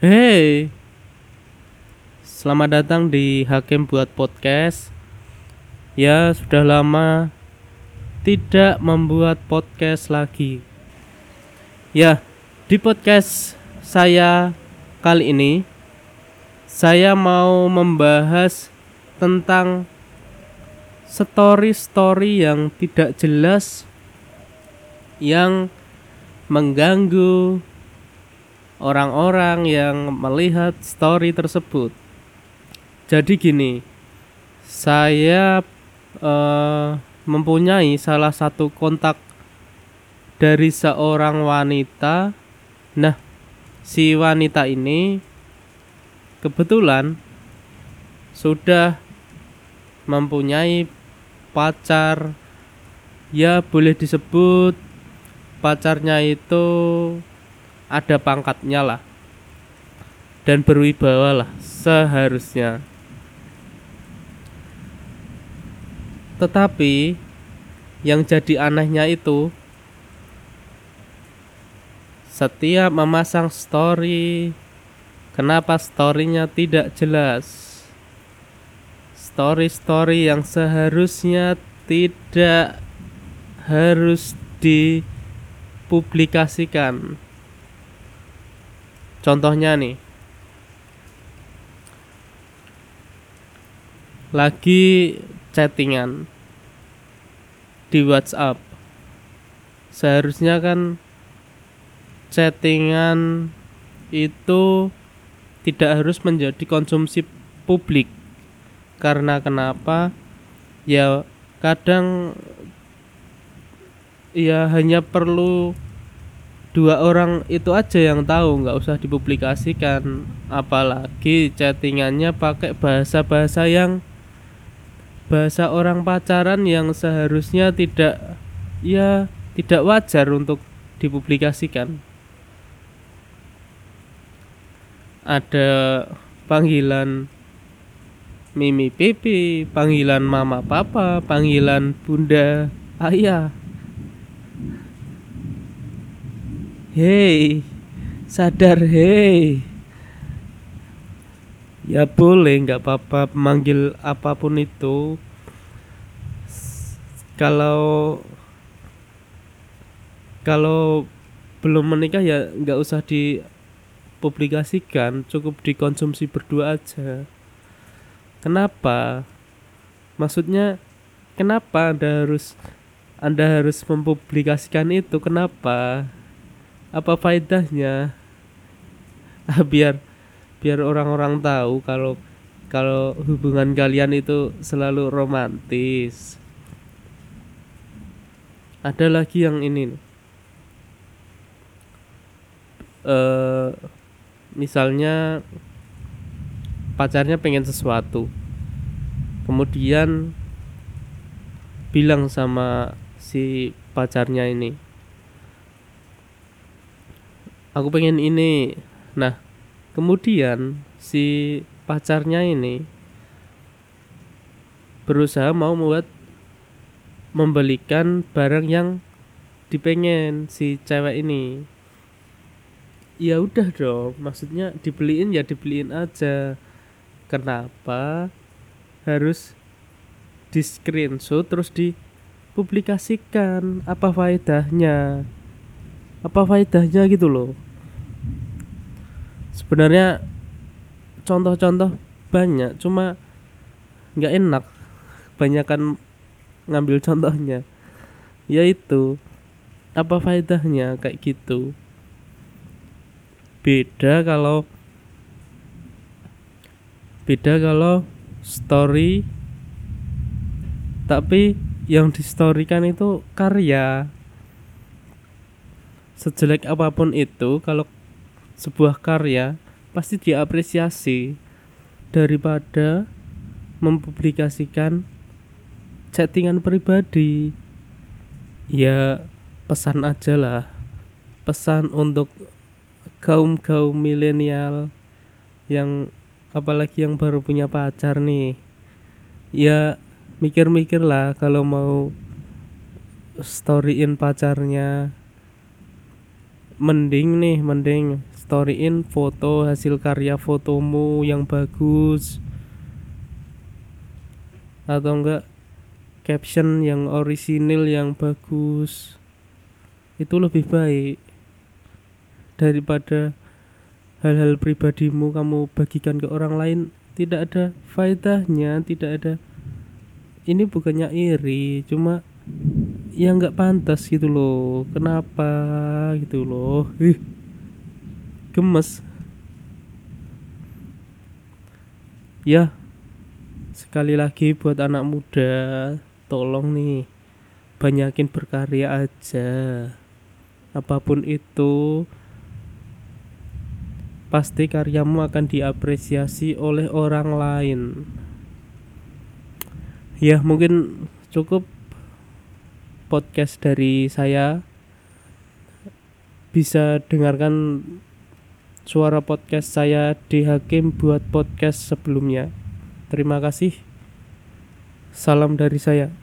Hey, selamat datang di Hakim Buat Podcast. Ya, sudah lama tidak membuat podcast lagi. Ya, di podcast saya kali ini saya mau membahas tentang story-story yang tidak jelas yang mengganggu orang-orang yang melihat story tersebut. Jadi gini, saya uh, mempunyai salah satu kontak dari seorang wanita. Nah, si wanita ini kebetulan sudah mempunyai pacar ya boleh disebut pacarnya itu ada pangkatnya lah. Dan berwibawa lah seharusnya. Tetapi yang jadi anehnya itu setiap memasang story kenapa storynya tidak jelas? Story-story yang seharusnya tidak harus dipublikasikan Contohnya nih. Lagi chattingan di WhatsApp. Seharusnya kan chattingan itu tidak harus menjadi konsumsi publik. Karena kenapa? Ya kadang ya hanya perlu dua orang itu aja yang tahu nggak usah dipublikasikan. Apalagi chattingannya pakai bahasa-bahasa yang bahasa orang pacaran yang seharusnya tidak ya tidak wajar untuk dipublikasikan. Ada panggilan mimi pipi panggilan mama papa panggilan bunda ayah Hei, sadar hei. Ya boleh, nggak apa-apa memanggil apa pun itu. Kalau kalau belum menikah ya nggak usah dipublikasikan, cukup dikonsumsi berdua aja. Kenapa? Maksudnya kenapa Anda harus Anda harus mempublikasikan itu? Kenapa? Apa faedahnya? Ah, biar biar orang-orang tahu kalau kalau hubungan kalian itu selalu romantis. Ada lagi yang ini uh, misalnya pacarnya pengen sesuatu. Kemudian bilang sama si pacarnya ini aku pengen ini. Nah kemudian si pacarnya ini berusaha mau membuat membelikan barang yang dipengen si cewek ini. Ya udah dong maksudnya dibeliin ya dibeliin aja. Kenapa harus di screenshot terus dipublikasikan? Apa faedahnya apa faedahnya gitu loh. Sebenarnya contoh-contoh banyak cuma nggak enak. Banyakkan ngambil contohnya. Yaitu apa faedahnya kayak gitu? Beda kalau beda kalau story tapi yang di storykan itu karya sejelek apa pun itu kalau sebuah karya pasti diapresiasi daripada mempublikasikan chattingan pribadi. Ya pesan aja lah. Pesan untuk kaum kaum milenial yang apalagi yang baru punya pacar nih. Ya mikir-mikir lah kalau mau storyin pacarnya mending nih mending storyin foto hasil karya fotomu yang bagus. Atau enggak caption yang orisinil yang bagus. Itu lebih baik. Daripada hal-hal pribadimu kamu bagikan ke orang lain tidak ada faedahnya tidak ada. Ini bukannya iri cuma ya nggak pantas gitu loh. Kenapa gitu loh? Ih gemes. Ya sekali lagi buat anak muda tolong nih banyakin berkarya aja. Apa pun itu pasti karyamu akan diapresiasi oleh orang lain. Ya mungkin cukup podcast dari saya bisa dengarkan suara podcast saya di Hakim buat podcast sebelumnya. Terima kasih. Salam dari saya